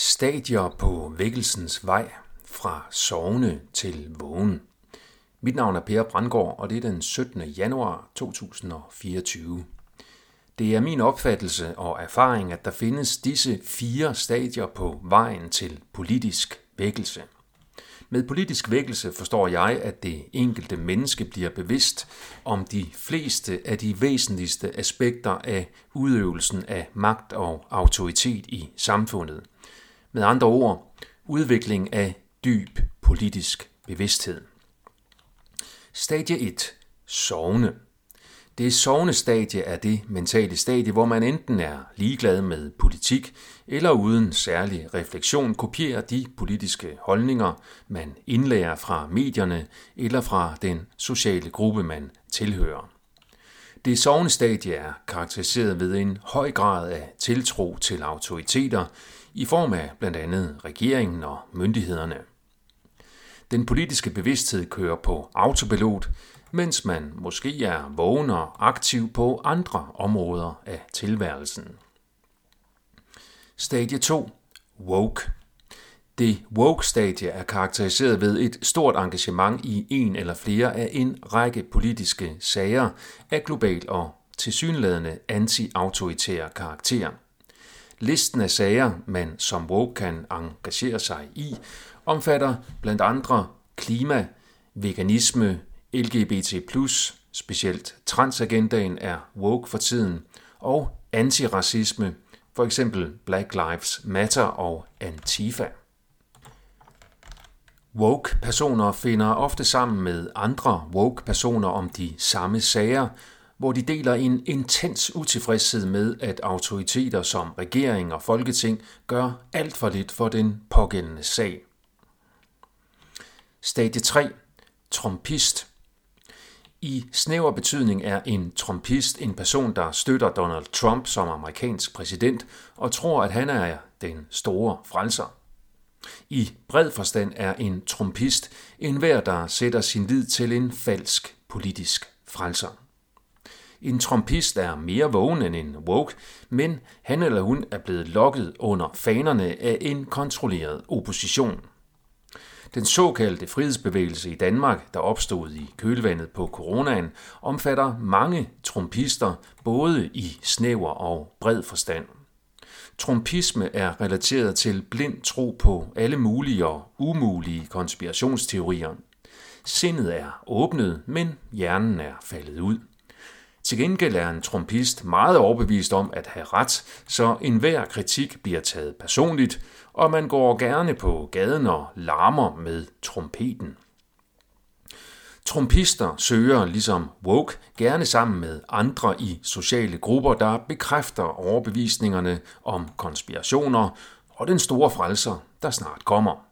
Stadier på vækkelsens vej fra sovende til vågen. Mit navn er Per Brandgaard, og det er den 17. januar 2024. Det er min opfattelse og erfaring, at der findes disse fire stadier på vejen til politisk vækkelse. Med politisk vækkelse forstår jeg, at det enkelte menneske bliver bevidst om de fleste af de væsentligste aspekter af udøvelsen af magt og autoritet i samfundet – med andre ord, udvikling af dyb politisk bevidsthed. Stadie 1. Sovne. Det sovne stadie er det mentale stadie, hvor man enten er ligeglad med politik, eller uden særlig refleksion kopierer de politiske holdninger, man indlærer fra medierne eller fra den sociale gruppe, man tilhører. Det sovende stadie er karakteriseret ved en høj grad af tiltro til autoriteter, i form af blandt andet regeringen og myndighederne. Den politiske bevidsthed kører på autopilot, mens man måske er vågen og aktiv på andre områder af tilværelsen. Stadie 2. Woke. Det woke-stadie er karakteriseret ved et stort engagement i en eller flere af en række politiske sager af global og tilsyneladende anti-autoritær karakter – Listen af sager, man som woke kan engagere sig i, omfatter blandt andre klima, veganisme, LGBT+, specielt transagendaen er woke for tiden, og antiracisme, for eksempel Black Lives Matter og Antifa. Woke-personer finder ofte sammen med andre woke-personer om de samme sager, hvor de deler en intens utilfredshed med, at autoriteter som regering og folketing gør alt for lidt for den pågældende sag. Stadie 3. Trumpist. I snæver betydning er en trumpist en person, der støtter Donald Trump som amerikansk præsident og tror, at han er den store frelser. I bred forstand er en trumpist enhver, der sætter sin lid til en falsk politisk frelser. En trompist er mere vågen end en woke, men han eller hun er blevet lokket under fanerne af en kontrolleret opposition. Den såkaldte frihedsbevægelse i Danmark, der opstod i kølvandet på coronaen, omfatter mange trompister både i snæver og bred forstand. Trumpisme er relateret til blind tro på alle mulige og umulige konspirationsteorier. Sindet er åbnet, men hjernen er faldet ud. Til gengæld er en trompist meget overbevist om at have ret, så enhver kritik bliver taget personligt, og man går gerne på gaden og larmer med trompeten. Trompister søger, ligesom woke, gerne sammen med andre i sociale grupper, der bekræfter overbevisningerne om konspirationer og den store frelser, der snart kommer.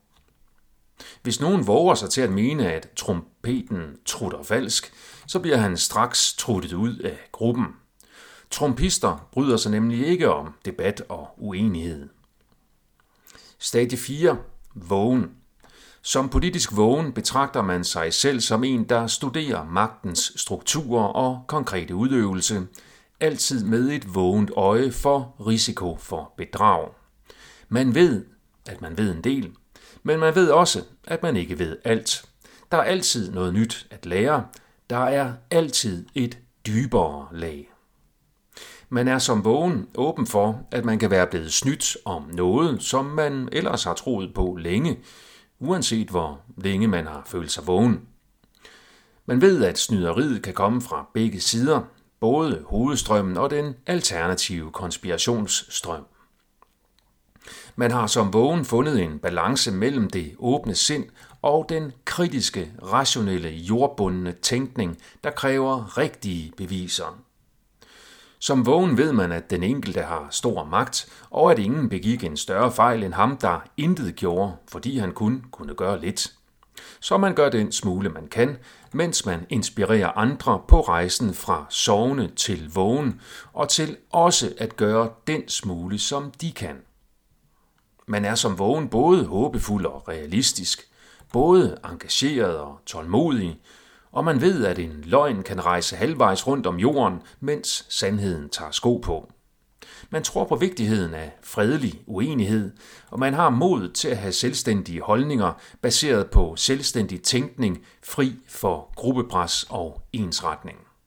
Hvis nogen våger sig til at mene, at trompeten trutter falsk, så bliver han straks truttet ud af gruppen. Trumpister bryder sig nemlig ikke om debat og uenighed. Stadie 4. Vågen. Som politisk vågen betragter man sig selv som en, der studerer magtens strukturer og konkrete udøvelse, altid med et vågent øje for risiko for bedrag. Man ved, at man ved en del, men man ved også, at man ikke ved alt. Der er altid noget nyt at lære, der er altid et dybere lag. Man er som vågen åben for, at man kan være blevet snydt om noget, som man ellers har troet på længe, uanset hvor længe man har følt sig vågen. Man ved, at snyderiet kan komme fra begge sider, både hovedstrømmen og den alternative konspirationsstrøm. Man har som vågen fundet en balance mellem det åbne sind og den kritiske, rationelle, jordbundne tænkning, der kræver rigtige beviser. Som vågen ved man, at den enkelte har stor magt, og at ingen begik en større fejl end ham, der intet gjorde, fordi han kun kunne gøre lidt. Så man gør den smule, man kan, mens man inspirerer andre på rejsen fra sovende til vågen, og til også at gøre den smule, som de kan. Man er som vågen både håbefuld og realistisk, både engageret og tålmodig, og man ved, at en løgn kan rejse halvvejs rundt om jorden, mens sandheden tager sko på. Man tror på vigtigheden af fredelig uenighed, og man har mod til at have selvstændige holdninger baseret på selvstændig tænkning, fri for gruppepres og ensretning.